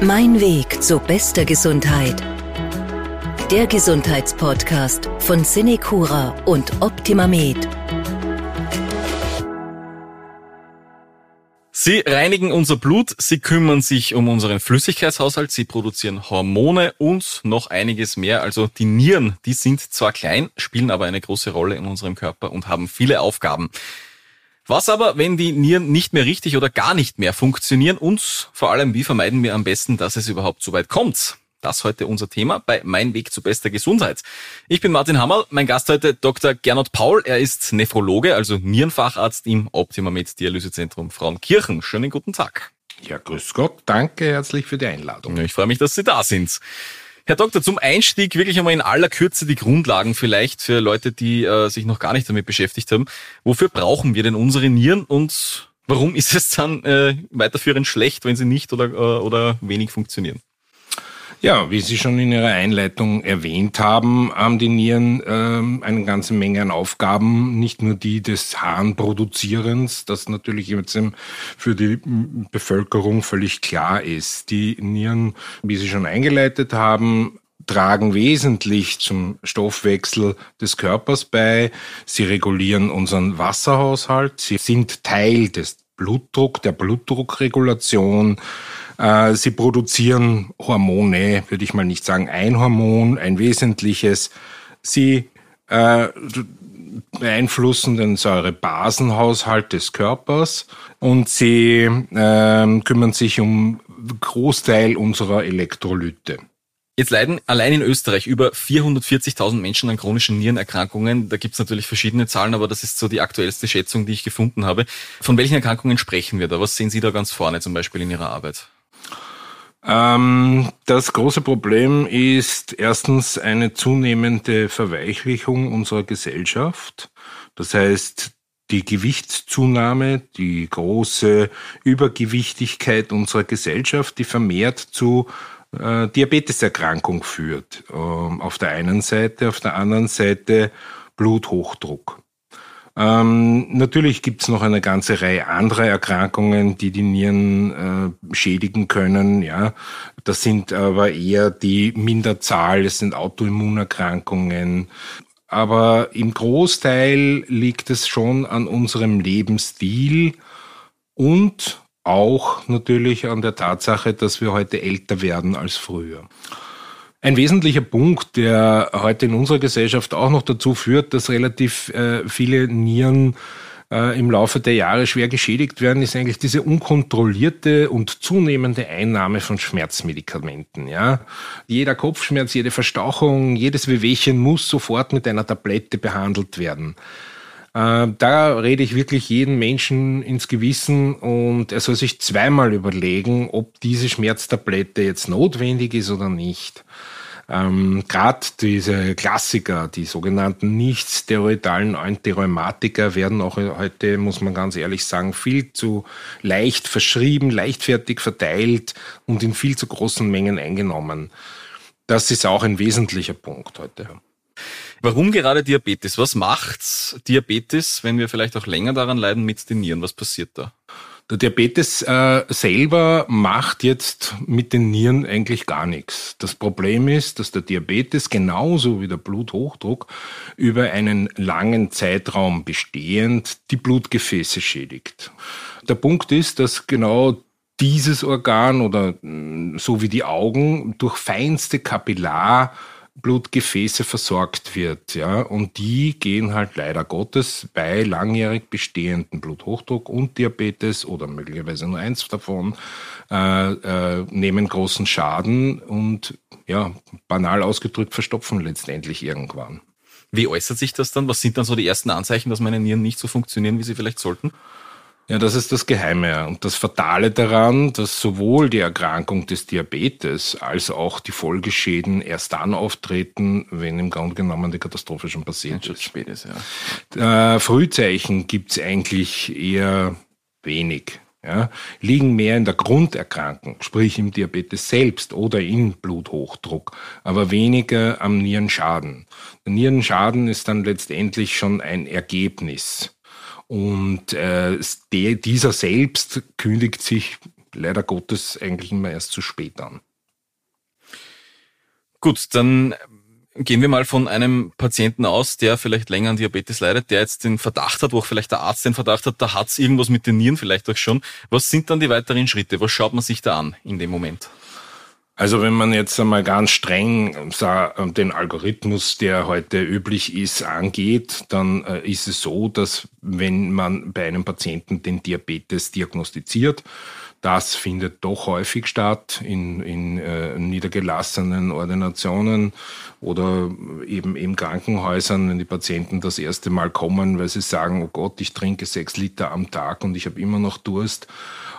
Mein Weg zu bester Gesundheit. Der Gesundheitspodcast von Cinecura und OptimaMed. Sie reinigen unser Blut, sie kümmern sich um unseren Flüssigkeitshaushalt, sie produzieren Hormone und noch einiges mehr. Also die Nieren, die sind zwar klein, spielen aber eine große Rolle in unserem Körper und haben viele Aufgaben. Was aber, wenn die Nieren nicht mehr richtig oder gar nicht mehr funktionieren und vor allem, wie vermeiden wir am besten, dass es überhaupt so weit kommt? Das heute unser Thema bei Mein Weg zu bester Gesundheit. Ich bin Martin Hammerl, mein Gast heute Dr. Gernot Paul. Er ist Nephrologe, also Nierenfacharzt im Optima Med Dialysezentrum Frauenkirchen. Schönen guten Tag. Ja, grüß Gott. Danke herzlich für die Einladung. Ich freue mich, dass Sie da sind. Herr Doktor, zum Einstieg wirklich einmal in aller Kürze die Grundlagen vielleicht für Leute, die äh, sich noch gar nicht damit beschäftigt haben. Wofür brauchen wir denn unsere Nieren und warum ist es dann äh, weiterführend schlecht, wenn sie nicht oder, äh, oder wenig funktionieren? Ja, wie Sie schon in Ihrer Einleitung erwähnt haben, haben die Nieren ähm, eine ganze Menge an Aufgaben, nicht nur die des Harnproduzierens, das natürlich jetzt für die Bevölkerung völlig klar ist. Die Nieren, wie Sie schon eingeleitet haben, tragen wesentlich zum Stoffwechsel des Körpers bei. Sie regulieren unseren Wasserhaushalt. Sie sind Teil des Blutdruck, der Blutdruckregulation. Äh, sie produzieren Hormone, würde ich mal nicht sagen ein Hormon, ein wesentliches. Sie äh, beeinflussen den Säurebasenhaushalt des Körpers und sie äh, kümmern sich um Großteil unserer Elektrolyte. Jetzt leiden allein in Österreich über 440.000 Menschen an chronischen Nierenerkrankungen. Da gibt's natürlich verschiedene Zahlen, aber das ist so die aktuellste Schätzung, die ich gefunden habe. Von welchen Erkrankungen sprechen wir da? Was sehen Sie da ganz vorne zum Beispiel in Ihrer Arbeit? Ähm, das große Problem ist erstens eine zunehmende Verweichlichung unserer Gesellschaft. Das heißt, die Gewichtszunahme, die große Übergewichtigkeit unserer Gesellschaft, die vermehrt zu äh, Diabeteserkrankung führt. Ähm, auf der einen Seite, auf der anderen Seite Bluthochdruck. Ähm, natürlich gibt es noch eine ganze Reihe anderer Erkrankungen, die die Nieren äh, schädigen können. Ja, das sind aber eher die Minderzahl. Es sind Autoimmunerkrankungen. Aber im Großteil liegt es schon an unserem Lebensstil und auch natürlich an der Tatsache, dass wir heute älter werden als früher. Ein wesentlicher Punkt, der heute in unserer Gesellschaft auch noch dazu führt, dass relativ äh, viele Nieren äh, im Laufe der Jahre schwer geschädigt werden, ist eigentlich diese unkontrollierte und zunehmende Einnahme von Schmerzmedikamenten. Ja? Jeder Kopfschmerz, jede Verstauchung, jedes Wehwehchen muss sofort mit einer Tablette behandelt werden. Äh, da rede ich wirklich jeden Menschen ins Gewissen und er soll sich zweimal überlegen, ob diese Schmerztablette jetzt notwendig ist oder nicht. Ähm, Gerade diese Klassiker, die sogenannten nicht steroidalen Antirheumatika werden auch heute, muss man ganz ehrlich sagen, viel zu leicht verschrieben, leichtfertig verteilt und in viel zu großen Mengen eingenommen. Das ist auch ein wesentlicher Punkt heute. Warum gerade Diabetes? Was macht Diabetes, wenn wir vielleicht auch länger daran leiden mit den Nieren? Was passiert da? Der Diabetes äh, selber macht jetzt mit den Nieren eigentlich gar nichts. Das Problem ist, dass der Diabetes genauso wie der Bluthochdruck über einen langen Zeitraum bestehend die Blutgefäße schädigt. Der Punkt ist, dass genau dieses Organ oder so wie die Augen durch feinste Kapillar Blutgefäße versorgt wird. Ja? Und die gehen halt leider Gottes bei langjährig bestehenden Bluthochdruck und Diabetes oder möglicherweise nur eins davon, äh, äh, nehmen großen Schaden und ja, banal ausgedrückt verstopfen letztendlich irgendwann. Wie äußert sich das dann? Was sind dann so die ersten Anzeichen, dass meine Nieren nicht so funktionieren, wie sie vielleicht sollten? Ja, das ist das Geheime und das Fatale daran, dass sowohl die Erkrankung des Diabetes als auch die Folgeschäden erst dann auftreten, wenn im Grunde genommen die Katastrophe schon passiert ja, ist. Spät ist ja. Äh, Frühzeichen gibt's eigentlich eher wenig. Ja, liegen mehr in der Grunderkrankung, sprich im Diabetes selbst oder in Bluthochdruck, aber weniger am Nierenschaden. Der Nierenschaden ist dann letztendlich schon ein Ergebnis und äh, der, dieser selbst kündigt sich leider Gottes eigentlich immer erst zu spät an. Gut, dann gehen wir mal von einem Patienten aus, der vielleicht länger an Diabetes leidet, der jetzt den Verdacht hat, wo auch vielleicht der Arzt den Verdacht hat, da hat es irgendwas mit den Nieren vielleicht auch schon. Was sind dann die weiteren Schritte? Was schaut man sich da an in dem Moment? Also wenn man jetzt einmal ganz streng den Algorithmus, der heute üblich ist, angeht, dann äh, ist es so, dass wenn man bei einem Patienten den Diabetes diagnostiziert, das findet doch häufig statt in, in äh, niedergelassenen Ordinationen oder eben in Krankenhäusern, wenn die Patienten das erste Mal kommen, weil sie sagen, oh Gott, ich trinke sechs Liter am Tag und ich habe immer noch Durst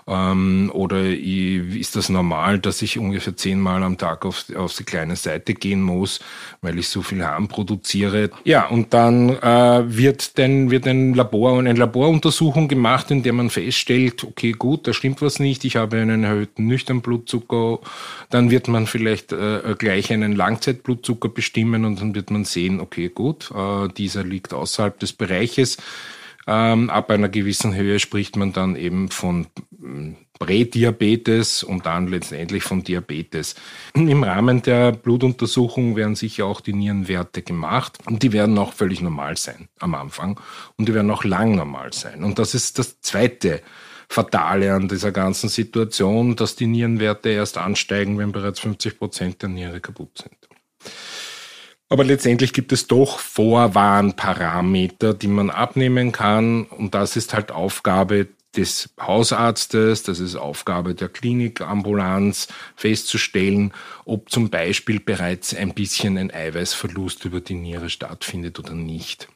ähm, oder ist das normal, dass ich ungefähr zehnmal am Tag auf, auf die kleine Seite gehen muss, weil ich so viel Harm produziere? Ja, und dann äh, wird, dann, wird ein Labor, eine Laboruntersuchung gemacht, in der man feststellt, okay, gut, da stimmt was nicht, ich habe einen erhöhten nüchtern Blutzucker. Dann wird man vielleicht äh, gleich einen Langzeitblutzucker bestimmen und dann wird man sehen, okay, gut, äh, dieser liegt außerhalb des Bereiches. Ähm, ab einer gewissen Höhe spricht man dann eben von hm, Prädiabetes und dann letztendlich von Diabetes. Im Rahmen der Blutuntersuchung werden sicher auch die Nierenwerte gemacht und die werden auch völlig normal sein am Anfang und die werden auch lang normal sein. Und das ist das zweite Fatale an dieser ganzen Situation, dass die Nierenwerte erst ansteigen, wenn bereits 50 Prozent der Niere kaputt sind. Aber letztendlich gibt es doch Vorwarnparameter, die man abnehmen kann. Und das ist halt Aufgabe des Hausarztes, das ist Aufgabe der Klinikambulanz, festzustellen, ob zum Beispiel bereits ein bisschen ein Eiweißverlust über die Niere stattfindet oder nicht.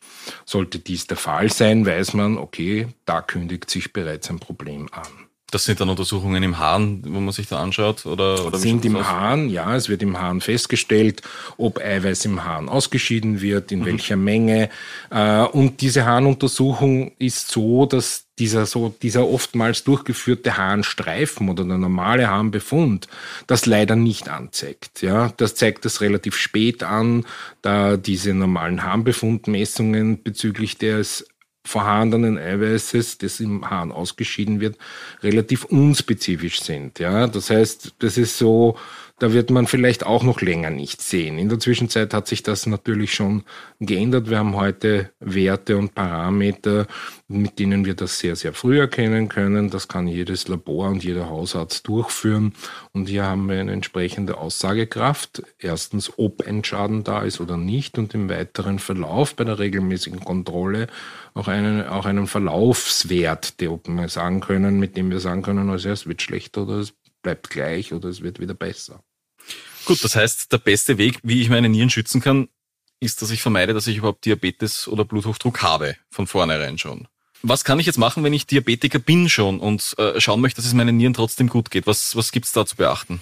Sollte dies der Fall sein, weiß man, okay, da kündigt sich bereits ein Problem an. Das sind dann Untersuchungen im Hahn, wo man sich da anschaut? Oder, oder sind im aus? Hahn, ja, es wird im Hahn festgestellt, ob Eiweiß im Hahn ausgeschieden wird, in mhm. welcher Menge. Äh, und diese Harnuntersuchung ist so, dass dieser so, dieser oftmals durchgeführte Harnstreifen oder der normale Harnbefund das leider nicht anzeigt. Ja, das zeigt das relativ spät an, da diese normalen Harnbefundmessungen bezüglich des vorhandenen Eiweißes, das im Hahn ausgeschieden wird, relativ unspezifisch sind. Ja, das heißt, das ist so, da wird man vielleicht auch noch länger nicht sehen. In der Zwischenzeit hat sich das natürlich schon geändert. Wir haben heute Werte und Parameter, mit denen wir das sehr, sehr früh erkennen können. Das kann jedes Labor und jeder Hausarzt durchführen. Und hier haben wir eine entsprechende Aussagekraft. Erstens, ob ein Schaden da ist oder nicht und im weiteren Verlauf bei der regelmäßigen Kontrolle auch einen, auch einen Verlaufswert, der wir sagen können, mit dem wir sagen können, also es wird schlechter oder es bleibt gleich oder es wird wieder besser. Gut, das heißt, der beste Weg, wie ich meine Nieren schützen kann, ist, dass ich vermeide, dass ich überhaupt Diabetes oder Bluthochdruck habe, von vornherein schon. Was kann ich jetzt machen, wenn ich Diabetiker bin schon und äh, schauen möchte, dass es meinen Nieren trotzdem gut geht? Was, was gibt's da zu beachten?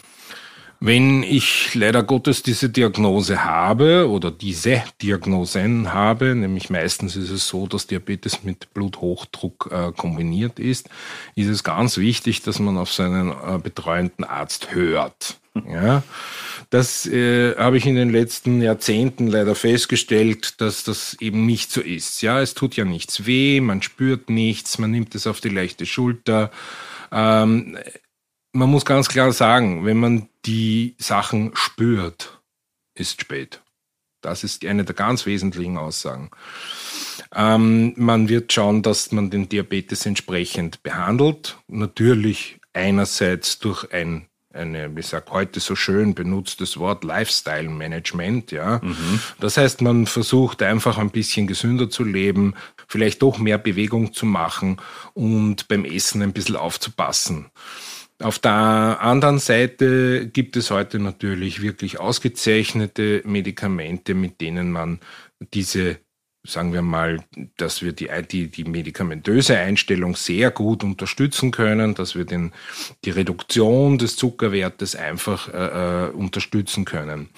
Wenn ich leider Gottes diese Diagnose habe oder diese Diagnosen habe, nämlich meistens ist es so, dass Diabetes mit Bluthochdruck äh, kombiniert ist, ist es ganz wichtig, dass man auf seinen äh, betreuenden Arzt hört. Ja, das äh, habe ich in den letzten Jahrzehnten leider festgestellt, dass das eben nicht so ist. Ja, es tut ja nichts weh, man spürt nichts, man nimmt es auf die leichte Schulter. Ähm, man muss ganz klar sagen, wenn man die Sachen spürt, ist spät. Das ist eine der ganz wesentlichen Aussagen. Ähm, man wird schauen, dass man den Diabetes entsprechend behandelt. Natürlich einerseits durch ein eine, wie sagt heute so schön benutztes Wort Lifestyle Management, ja. Mhm. Das heißt, man versucht einfach ein bisschen gesünder zu leben, vielleicht doch mehr Bewegung zu machen und beim Essen ein bisschen aufzupassen. Auf der anderen Seite gibt es heute natürlich wirklich ausgezeichnete Medikamente, mit denen man diese sagen wir mal, dass wir die, die, die medikamentöse Einstellung sehr gut unterstützen können, dass wir den, die Reduktion des Zuckerwertes einfach äh, äh unterstützen können.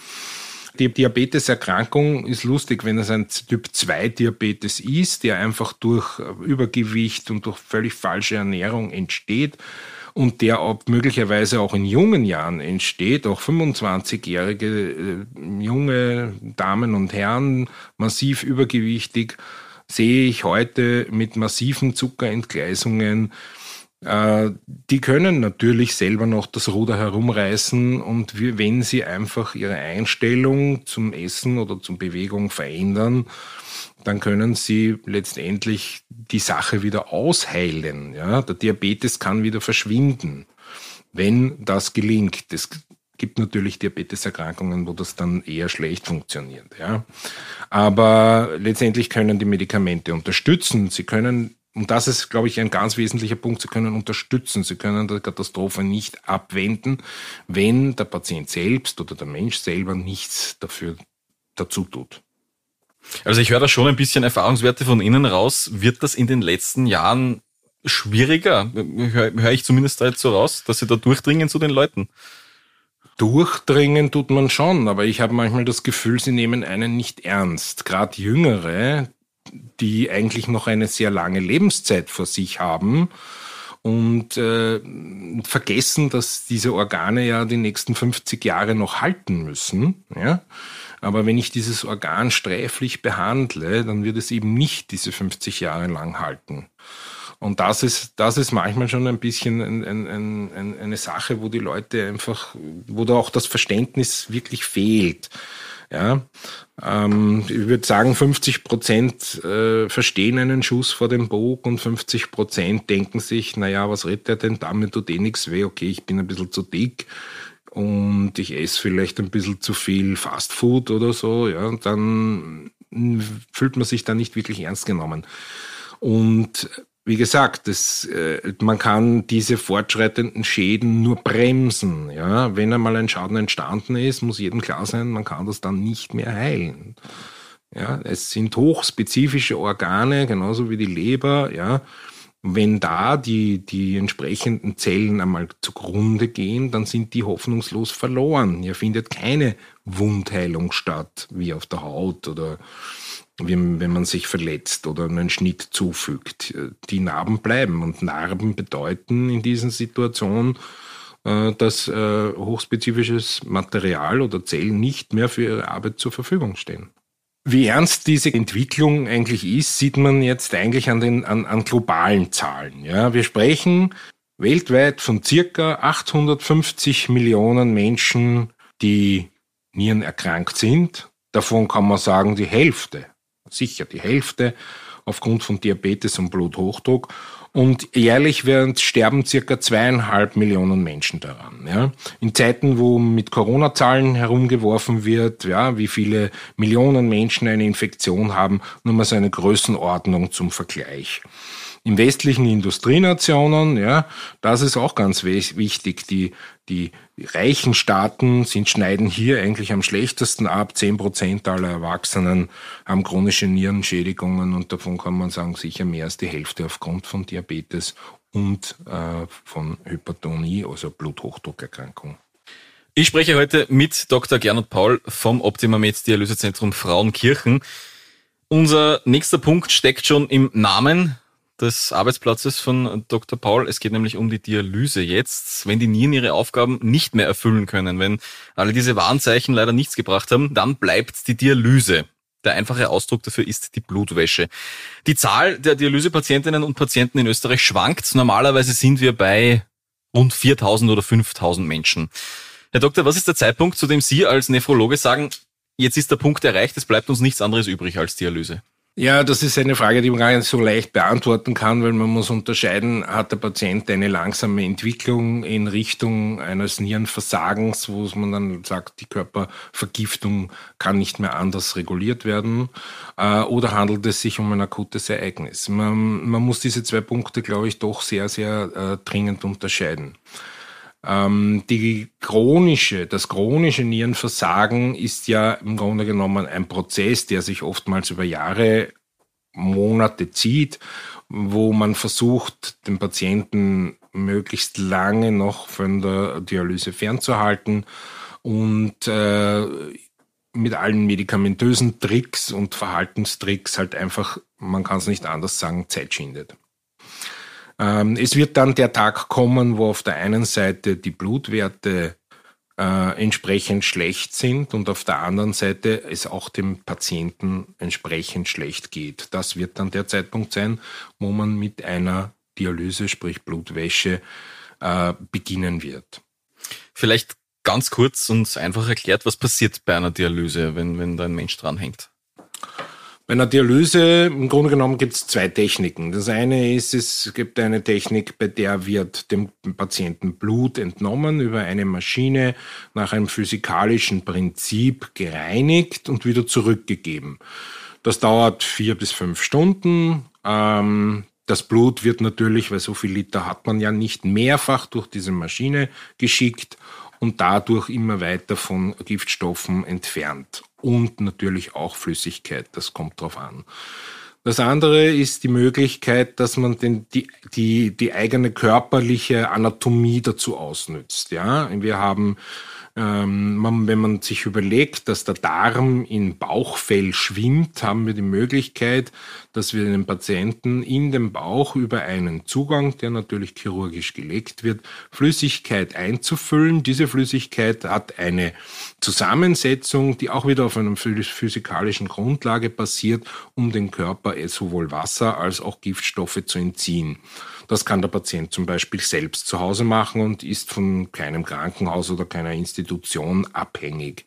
Die Diabeteserkrankung ist lustig, wenn es ein Typ 2 Diabetes ist, der einfach durch Übergewicht und durch völlig falsche Ernährung entsteht und der auch möglicherweise auch in jungen Jahren entsteht, auch 25-jährige äh, junge Damen und Herren, massiv übergewichtig, sehe ich heute mit massiven Zuckerentgleisungen. Äh, die können natürlich selber noch das Ruder herumreißen und wenn sie einfach ihre Einstellung zum Essen oder zum Bewegung verändern, dann können sie letztendlich die Sache wieder ausheilen. Ja? Der Diabetes kann wieder verschwinden, wenn das gelingt. Es gibt natürlich Diabeteserkrankungen, wo das dann eher schlecht funktioniert. Ja? Aber letztendlich können die Medikamente unterstützen. Sie können und das ist, glaube ich, ein ganz wesentlicher Punkt. Sie können unterstützen. Sie können die Katastrophe nicht abwenden, wenn der Patient selbst oder der Mensch selber nichts dafür dazu tut. Also ich höre da schon ein bisschen Erfahrungswerte von Ihnen raus. Wird das in den letzten Jahren schwieriger? Höre hör ich zumindest da jetzt so raus, dass Sie da durchdringen zu den Leuten? Durchdringen tut man schon, aber ich habe manchmal das Gefühl, sie nehmen einen nicht ernst. Gerade Jüngere, die eigentlich noch eine sehr lange Lebenszeit vor sich haben und äh, vergessen, dass diese Organe ja die nächsten 50 Jahre noch halten müssen. Ja? Aber wenn ich dieses Organ sträflich behandle, dann wird es eben nicht diese 50 Jahre lang halten. Und das ist, das ist manchmal schon ein bisschen ein, ein, ein, eine Sache, wo die Leute einfach, wo da auch das Verständnis wirklich fehlt. Ja, ähm, ich würde sagen, 50 Prozent äh, verstehen einen Schuss vor dem Bug und 50 Prozent denken sich, naja, was redet er denn damit, tut eh nichts weh, okay, ich bin ein bisschen zu dick und ich esse vielleicht ein bisschen zu viel Fastfood oder so, ja, dann fühlt man sich da nicht wirklich ernst genommen. Und wie gesagt, das, äh, man kann diese fortschreitenden Schäden nur bremsen. Ja? Wenn einmal ein Schaden entstanden ist, muss jedem klar sein, man kann das dann nicht mehr heilen. Ja? Es sind hochspezifische Organe, genauso wie die Leber. Ja? Wenn da die, die entsprechenden Zellen einmal zugrunde gehen, dann sind die hoffnungslos verloren. Hier findet keine Wundheilung statt, wie auf der Haut oder wenn, wenn man sich verletzt oder einen Schnitt zufügt. Die Narben bleiben und Narben bedeuten in diesen Situationen, äh, dass äh, hochspezifisches Material oder Zellen nicht mehr für ihre Arbeit zur Verfügung stehen. Wie ernst diese Entwicklung eigentlich ist, sieht man jetzt eigentlich an den an, an globalen Zahlen. Ja, wir sprechen weltweit von circa 850 Millionen Menschen, die nierenerkrankt sind. Davon kann man sagen, die Hälfte sicher die Hälfte aufgrund von Diabetes und Bluthochdruck. Und jährlich werden, sterben circa zweieinhalb Millionen Menschen daran. Ja. In Zeiten, wo mit Corona-Zahlen herumgeworfen wird, ja, wie viele Millionen Menschen eine Infektion haben, nur mal so eine Größenordnung zum Vergleich. In westlichen Industrienationen, ja, das ist auch ganz wichtig. Die, reichen Staaten sind, schneiden hier eigentlich am schlechtesten ab. Zehn Prozent aller Erwachsenen haben chronische Nierenschädigungen und davon kann man sagen, sicher mehr als die Hälfte aufgrund von Diabetes und äh, von Hypertonie, also Bluthochdruckerkrankung. Ich spreche heute mit Dr. Gernot Paul vom Optimamed Dialysezentrum Frauenkirchen. Unser nächster Punkt steckt schon im Namen des Arbeitsplatzes von Dr. Paul. Es geht nämlich um die Dialyse jetzt. Wenn die Nieren ihre Aufgaben nicht mehr erfüllen können, wenn alle diese Warnzeichen leider nichts gebracht haben, dann bleibt die Dialyse. Der einfache Ausdruck dafür ist die Blutwäsche. Die Zahl der Dialysepatientinnen und Patienten in Österreich schwankt. Normalerweise sind wir bei rund 4000 oder 5000 Menschen. Herr Doktor, was ist der Zeitpunkt, zu dem Sie als Nephrologe sagen, jetzt ist der Punkt erreicht, es bleibt uns nichts anderes übrig als Dialyse? Ja, das ist eine Frage, die man gar nicht so leicht beantworten kann, weil man muss unterscheiden, hat der Patient eine langsame Entwicklung in Richtung eines Nierenversagens, wo man dann sagt, die Körpervergiftung kann nicht mehr anders reguliert werden, äh, oder handelt es sich um ein akutes Ereignis? Man, man muss diese zwei Punkte, glaube ich, doch sehr, sehr äh, dringend unterscheiden. Ähm, die chronische, das chronische Nierenversagen ist ja im Grunde genommen ein Prozess, der sich oftmals über Jahre, Monate zieht, wo man versucht, den Patienten möglichst lange noch von der Dialyse fernzuhalten und äh, mit allen medikamentösen Tricks und Verhaltenstricks halt einfach, man kann es nicht anders sagen, Zeit schindet. Ähm, es wird dann der Tag kommen, wo auf der einen Seite die Blutwerte äh, entsprechend schlecht sind und auf der anderen Seite es auch dem Patienten entsprechend schlecht geht. Das wird dann der Zeitpunkt sein, wo man mit einer Dialyse, sprich Blutwäsche, äh, beginnen wird. Vielleicht ganz kurz und einfach erklärt, was passiert bei einer Dialyse, wenn, wenn da ein Mensch dranhängt? Bei einer Dialyse, im Grunde genommen, gibt es zwei Techniken. Das eine ist, es gibt eine Technik, bei der wird dem Patienten Blut entnommen über eine Maschine nach einem physikalischen Prinzip gereinigt und wieder zurückgegeben. Das dauert vier bis fünf Stunden. Ähm, das Blut wird natürlich, weil so viel Liter hat man ja nicht mehrfach durch diese Maschine geschickt und dadurch immer weiter von Giftstoffen entfernt. Und natürlich auch Flüssigkeit, das kommt drauf an. Das andere ist die Möglichkeit, dass man den, die, die, die eigene körperliche Anatomie dazu ausnützt. Ja, wir haben ähm, man, wenn man sich überlegt, dass der Darm in Bauchfell schwimmt, haben wir die Möglichkeit, dass wir den Patienten in den Bauch über einen Zugang, der natürlich chirurgisch gelegt wird, Flüssigkeit einzufüllen. Diese Flüssigkeit hat eine Zusammensetzung, die auch wieder auf einer physikalischen Grundlage basiert, um den Körper sowohl Wasser als auch Giftstoffe zu entziehen. Das kann der Patient zum Beispiel selbst zu Hause machen und ist von keinem Krankenhaus oder keiner Institution abhängig.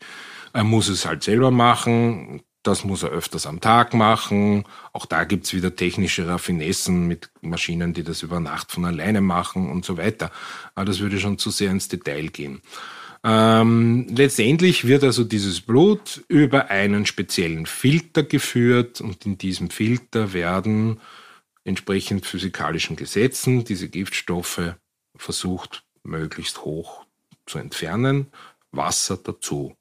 Er muss es halt selber machen. Das muss er öfters am Tag machen. Auch da gibt's wieder technische Raffinessen mit Maschinen, die das über Nacht von alleine machen und so weiter. Aber das würde schon zu sehr ins Detail gehen. Ähm, letztendlich wird also dieses Blut über einen speziellen Filter geführt und in diesem Filter werden entsprechend physikalischen Gesetzen diese Giftstoffe versucht möglichst hoch zu entfernen, Wasser dazu.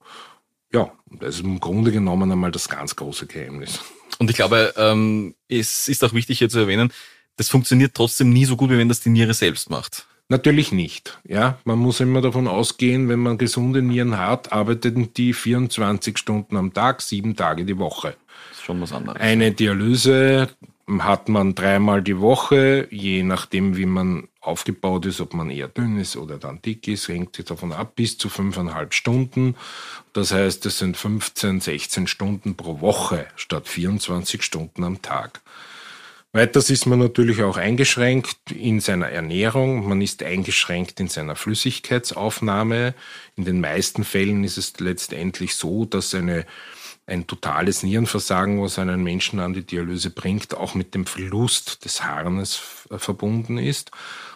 Ja, das ist im Grunde genommen einmal das ganz große Geheimnis. Und ich glaube, ähm, es ist auch wichtig hier zu erwähnen, das funktioniert trotzdem nie so gut, wie wenn das die Niere selbst macht. Natürlich nicht. Ja, man muss immer davon ausgehen, wenn man gesunde Nieren hat, arbeiten die 24 Stunden am Tag, sieben Tage die Woche. Das ist schon was anderes. Eine Dialyse hat man dreimal die Woche, je nachdem, wie man aufgebaut ist, ob man eher dünn ist oder dann dick ist, hängt sich davon ab, bis zu fünfeinhalb Stunden. Das heißt, es sind 15, 16 Stunden pro Woche statt 24 Stunden am Tag. Weiters ist man natürlich auch eingeschränkt in seiner Ernährung. Man ist eingeschränkt in seiner Flüssigkeitsaufnahme. In den meisten Fällen ist es letztendlich so, dass eine ein totales Nierenversagen, was einen Menschen an die Dialyse bringt, auch mit dem Verlust des Harnes verbunden ist.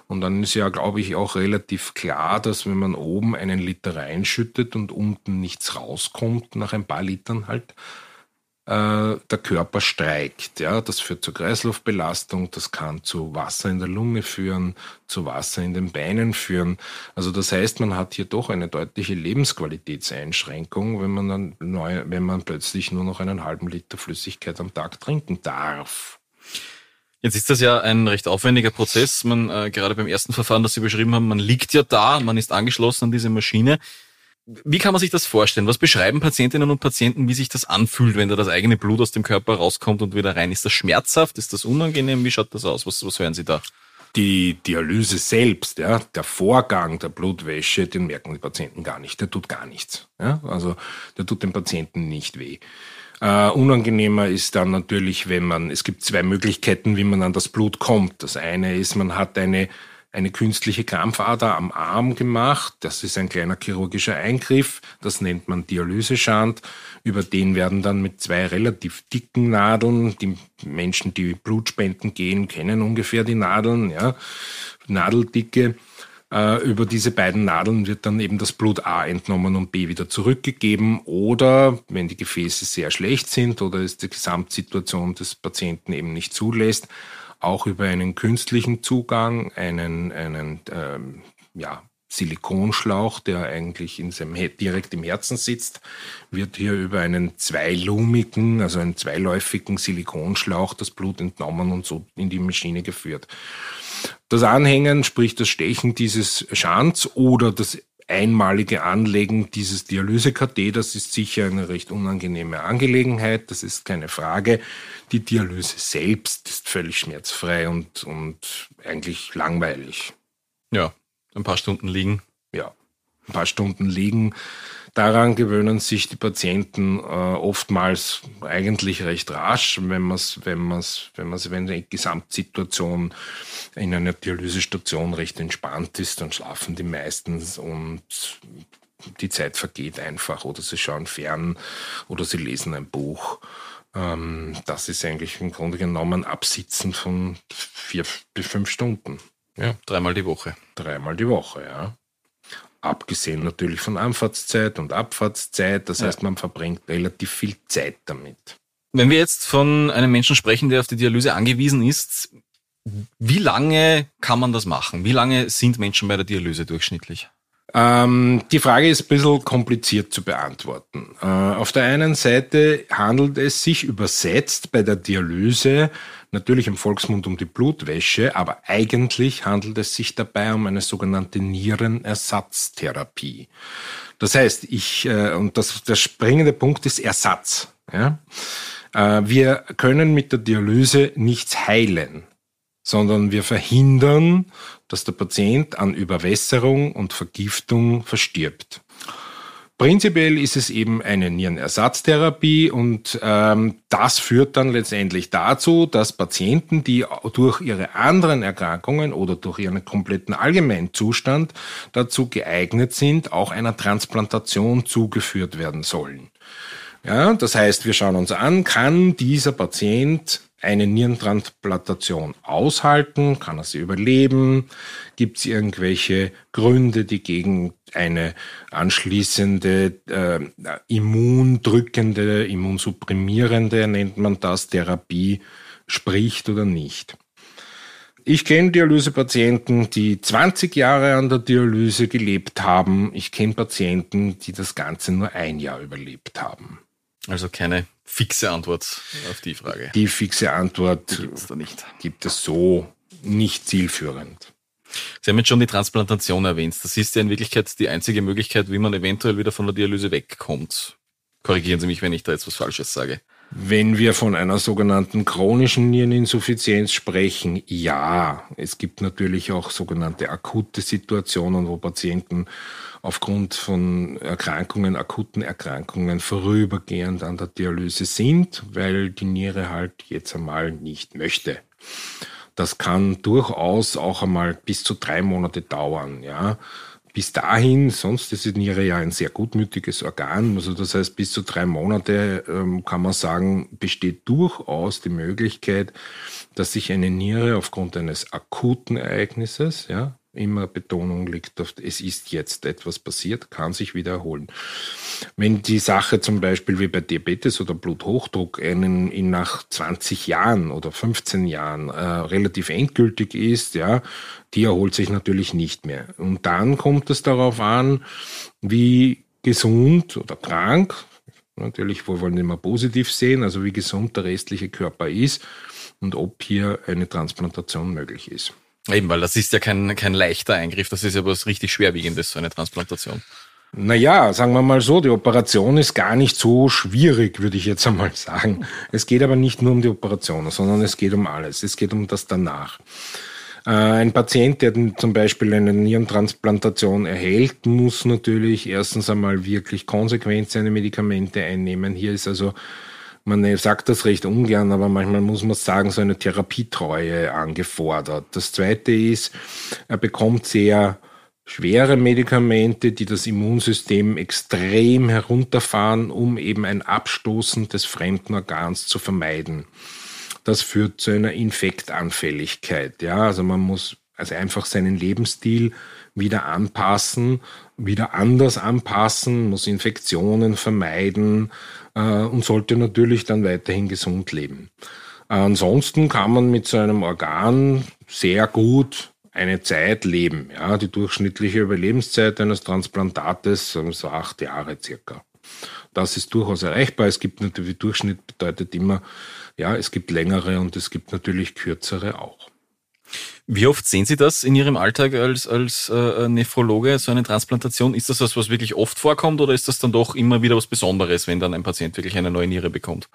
Und dann ist ja, glaube ich, auch relativ klar, dass wenn man oben einen Liter reinschüttet und unten nichts rauskommt, nach ein paar Litern halt, der Körper streikt. Ja, das führt zur Kreislaufbelastung, das kann zu Wasser in der Lunge führen, zu Wasser in den Beinen führen. Also das heißt, man hat hier doch eine deutliche Lebensqualitätseinschränkung, wenn man dann neu, wenn man plötzlich nur noch einen halben Liter Flüssigkeit am Tag trinken darf. Jetzt ist das ja ein recht aufwendiger Prozess. Man äh, gerade beim ersten Verfahren, das Sie beschrieben haben, man liegt ja da, man ist angeschlossen an diese Maschine. Wie kann man sich das vorstellen? Was beschreiben Patientinnen und Patienten, wie sich das anfühlt, wenn da das eigene Blut aus dem Körper rauskommt und wieder rein? Ist das schmerzhaft? Ist das unangenehm? Wie schaut das aus? Was, was hören Sie da? Die Dialyse selbst, ja, der Vorgang der Blutwäsche, den merken die Patienten gar nicht. Der tut gar nichts. Ja? Also der tut dem Patienten nicht weh. Uh, unangenehmer ist dann natürlich, wenn man, es gibt zwei Möglichkeiten, wie man an das Blut kommt. Das eine ist, man hat eine eine künstliche Krampfader am Arm gemacht. Das ist ein kleiner chirurgischer Eingriff. Das nennt man Dialyseschand. Über den werden dann mit zwei relativ dicken Nadeln, die Menschen, die Blutspenden gehen, kennen ungefähr die Nadeln, ja, Nadeldicke. Äh, über diese beiden Nadeln wird dann eben das Blut A entnommen und B wieder zurückgegeben. Oder wenn die Gefäße sehr schlecht sind oder es die Gesamtsituation des Patienten eben nicht zulässt, auch über einen künstlichen Zugang, einen, einen ähm, ja, Silikonschlauch, der eigentlich in seinem, direkt im Herzen sitzt, wird hier über einen zweilumigen, also einen zweiläufigen Silikonschlauch das Blut entnommen und so in die Maschine geführt. Das Anhängen, sprich das Stechen dieses Schanz oder das einmalige Anlegen dieses Dialysekatheders ist sicher eine recht unangenehme Angelegenheit, das ist keine Frage. Die Dialyse selbst ist völlig schmerzfrei und, und eigentlich langweilig. Ja, ein paar Stunden liegen. Ja, ein paar Stunden liegen. Daran gewöhnen sich die Patienten äh, oftmals eigentlich recht rasch, wenn man es, wenn man es, wenn man wenn die Gesamtsituation in einer Dialysestation recht entspannt ist, dann schlafen die meistens und die Zeit vergeht einfach oder sie schauen fern oder sie lesen ein Buch. Ähm, das ist eigentlich im Grunde genommen Absitzen von vier bis fünf Stunden. Ja, dreimal die Woche. Dreimal die Woche, ja. Abgesehen natürlich von Anfahrtszeit und Abfahrtszeit. Das ja. heißt, man verbringt relativ viel Zeit damit. Wenn wir jetzt von einem Menschen sprechen, der auf die Dialyse angewiesen ist, wie lange kann man das machen? Wie lange sind Menschen bei der Dialyse durchschnittlich? Ähm, die Frage ist ein bisschen kompliziert zu beantworten. Äh, auf der einen Seite handelt es sich übersetzt bei der Dialyse natürlich im Volksmund um die Blutwäsche, aber eigentlich handelt es sich dabei um eine sogenannte Nierenersatztherapie. Das heißt, ich, äh, und das, der springende Punkt ist Ersatz. Ja? Äh, wir können mit der Dialyse nichts heilen sondern wir verhindern, dass der Patient an Überwässerung und Vergiftung verstirbt. Prinzipiell ist es eben eine Nierenersatztherapie und ähm, das führt dann letztendlich dazu, dass Patienten, die durch ihre anderen Erkrankungen oder durch ihren kompletten Allgemeinzustand dazu geeignet sind, auch einer Transplantation zugeführt werden sollen. Ja, das heißt, wir schauen uns an, kann dieser Patient eine Nierentransplantation aushalten? Kann er sie überleben? Gibt es irgendwelche Gründe, die gegen eine anschließende äh, immundrückende, immunsupprimierende, nennt man das, Therapie spricht oder nicht? Ich kenne Dialysepatienten, die 20 Jahre an der Dialyse gelebt haben. Ich kenne Patienten, die das Ganze nur ein Jahr überlebt haben. Also keine fixe Antwort auf die Frage. Die fixe Antwort gibt es da nicht. Gibt es so nicht zielführend. Sie haben jetzt schon die Transplantation erwähnt. Das ist ja in Wirklichkeit die einzige Möglichkeit, wie man eventuell wieder von der Dialyse wegkommt. Korrigieren Sie mich, wenn ich da jetzt was Falsches sage. Wenn wir von einer sogenannten chronischen Niereninsuffizienz sprechen, ja. Es gibt natürlich auch sogenannte akute Situationen, wo Patienten aufgrund von Erkrankungen, akuten Erkrankungen vorübergehend an der Dialyse sind, weil die Niere halt jetzt einmal nicht möchte. Das kann durchaus auch einmal bis zu drei Monate dauern, ja bis dahin, sonst ist die Niere ja ein sehr gutmütiges Organ, also das heißt bis zu drei Monate ähm, kann man sagen, besteht durchaus die Möglichkeit, dass sich eine Niere aufgrund eines akuten Ereignisses, ja, immer Betonung liegt auf, es ist jetzt etwas passiert, kann sich wieder erholen. Wenn die Sache zum Beispiel wie bei Diabetes oder Bluthochdruck einen in nach 20 Jahren oder 15 Jahren äh, relativ endgültig ist, ja, die erholt sich natürlich nicht mehr. Und dann kommt es darauf an, wie gesund oder krank, natürlich, wir wollen immer positiv sehen, also wie gesund der restliche Körper ist und ob hier eine Transplantation möglich ist. Eben, weil das ist ja kein, kein leichter Eingriff, das ist ja was richtig Schwerwiegendes, so eine Transplantation. Naja, sagen wir mal so, die Operation ist gar nicht so schwierig, würde ich jetzt einmal sagen. Es geht aber nicht nur um die Operation, sondern es geht um alles. Es geht um das danach. Äh, ein Patient, der zum Beispiel eine Nierentransplantation erhält, muss natürlich erstens einmal wirklich konsequent seine Medikamente einnehmen. Hier ist also man sagt das recht ungern, aber manchmal muss man sagen, so eine Therapietreue angefordert. Das zweite ist, er bekommt sehr schwere Medikamente, die das Immunsystem extrem herunterfahren, um eben ein Abstoßen des fremden Organs zu vermeiden. Das führt zu einer Infektanfälligkeit. Ja, also man muss also einfach seinen Lebensstil wieder anpassen, wieder anders anpassen, muss Infektionen vermeiden, und sollte natürlich dann weiterhin gesund leben. Ansonsten kann man mit so einem Organ sehr gut eine Zeit leben. Ja, die durchschnittliche Überlebenszeit eines Transplantates sind so acht Jahre circa. Das ist durchaus erreichbar. Es gibt natürlich, Durchschnitt bedeutet immer, ja, es gibt längere und es gibt natürlich kürzere auch. Wie oft sehen Sie das in Ihrem Alltag als, als äh, Nephrologe, so eine Transplantation? Ist das was, was wirklich oft vorkommt oder ist das dann doch immer wieder was Besonderes, wenn dann ein Patient wirklich eine neue Niere bekommt?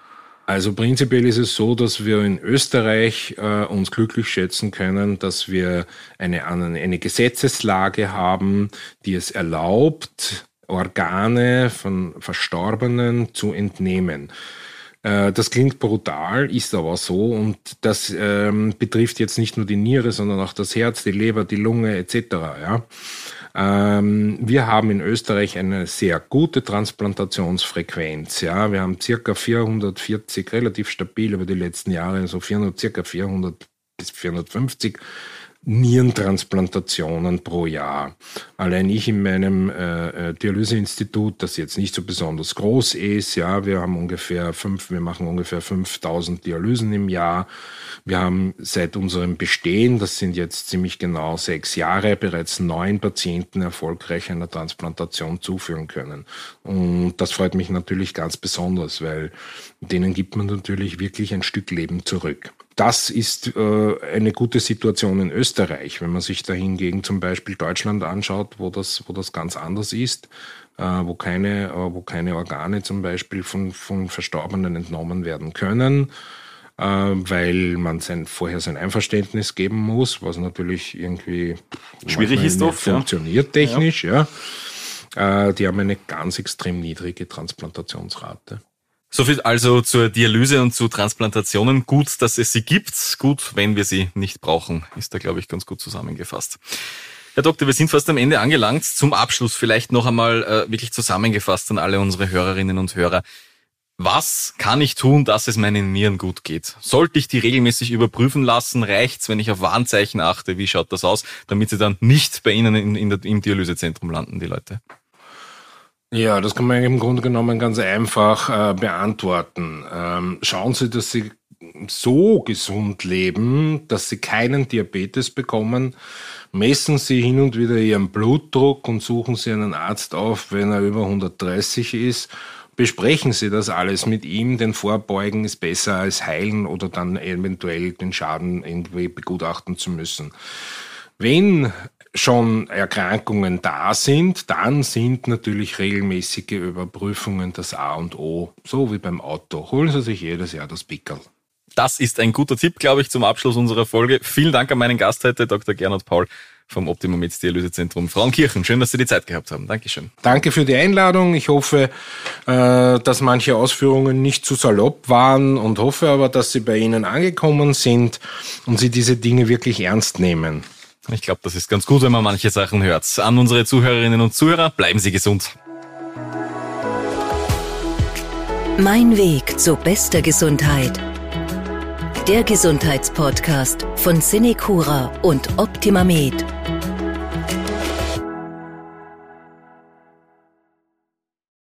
Also prinzipiell ist es so, dass wir in Österreich äh, uns glücklich schätzen können, dass wir eine, eine Gesetzeslage haben, die es erlaubt, Organe von Verstorbenen zu entnehmen. Äh, das klingt brutal, ist aber so und das ähm, betrifft jetzt nicht nur die Niere, sondern auch das Herz, die Leber, die Lunge etc. Ja? Ähm, wir haben in Österreich eine sehr gute Transplantationsfrequenz. Ja, wir haben circa 440 relativ stabil über die letzten Jahre, so 400, circa 400 bis 450 Nierentransplantationen pro Jahr. Allein ich in meinem äh, äh, Dialyseinstitut, das jetzt nicht so besonders groß ist, ja, wir haben ungefähr fünf, wir machen ungefähr 5000 Dialysen im Jahr. Wir haben seit unserem Bestehen, das sind jetzt ziemlich genau sechs Jahre, bereits neun Patienten erfolgreich einer Transplantation zuführen können. Und das freut mich natürlich ganz besonders, weil denen gibt man natürlich wirklich ein Stück Leben zurück. Das ist äh, eine gute Situation in Österreich. Wenn man sich da hingegen zum Beispiel Deutschland anschaut, wo das, wo das ganz anders ist, äh, wo, keine, äh, wo keine Organe zum Beispiel von, von Verstorbenen entnommen werden können, äh, weil man sein, vorher sein Einverständnis geben muss, was natürlich irgendwie schwierig ist oft. Funktioniert ja. technisch, ja. ja. Äh, die haben eine ganz extrem niedrige Transplantationsrate. Soviel also zur Dialyse und zu Transplantationen. Gut, dass es sie gibt. Gut, wenn wir sie nicht brauchen, ist da, glaube ich, ganz gut zusammengefasst. Herr Doktor, wir sind fast am Ende angelangt. Zum Abschluss vielleicht noch einmal äh, wirklich zusammengefasst an alle unsere Hörerinnen und Hörer. Was kann ich tun, dass es meinen Nieren gut geht? Sollte ich die regelmäßig überprüfen lassen? Reicht's, wenn ich auf Warnzeichen achte? Wie schaut das aus, damit sie dann nicht bei Ihnen in, in der, im Dialysezentrum landen, die Leute? Ja, das kann man im Grunde genommen ganz einfach äh, beantworten. Ähm, schauen Sie, dass Sie so gesund leben, dass Sie keinen Diabetes bekommen. Messen Sie hin und wieder Ihren Blutdruck und suchen Sie einen Arzt auf, wenn er über 130 ist. Besprechen Sie das alles mit ihm, denn Vorbeugen ist besser als heilen oder dann eventuell den Schaden irgendwie begutachten zu müssen. Wenn schon Erkrankungen da sind, dann sind natürlich regelmäßige Überprüfungen das A und O, so wie beim Auto. Holen Sie sich jedes Jahr das Pickel. Das ist ein guter Tipp, glaube ich, zum Abschluss unserer Folge. Vielen Dank an meinen Gast heute, Dr. Gernot Paul vom Optimum Med Dialysezentrum Frauenkirchen. Schön, dass Sie die Zeit gehabt haben. Dankeschön. Danke für die Einladung. Ich hoffe, äh, dass manche Ausführungen nicht zu salopp waren und hoffe aber, dass sie bei Ihnen angekommen sind und Sie diese Dinge wirklich ernst nehmen. Ich glaube, das ist ganz gut, wenn man manche Sachen hört. An unsere Zuhörerinnen und Zuhörer, bleiben Sie gesund. Mein Weg zu bester Gesundheit. Der Gesundheitspodcast von Cinecura und Optimamed.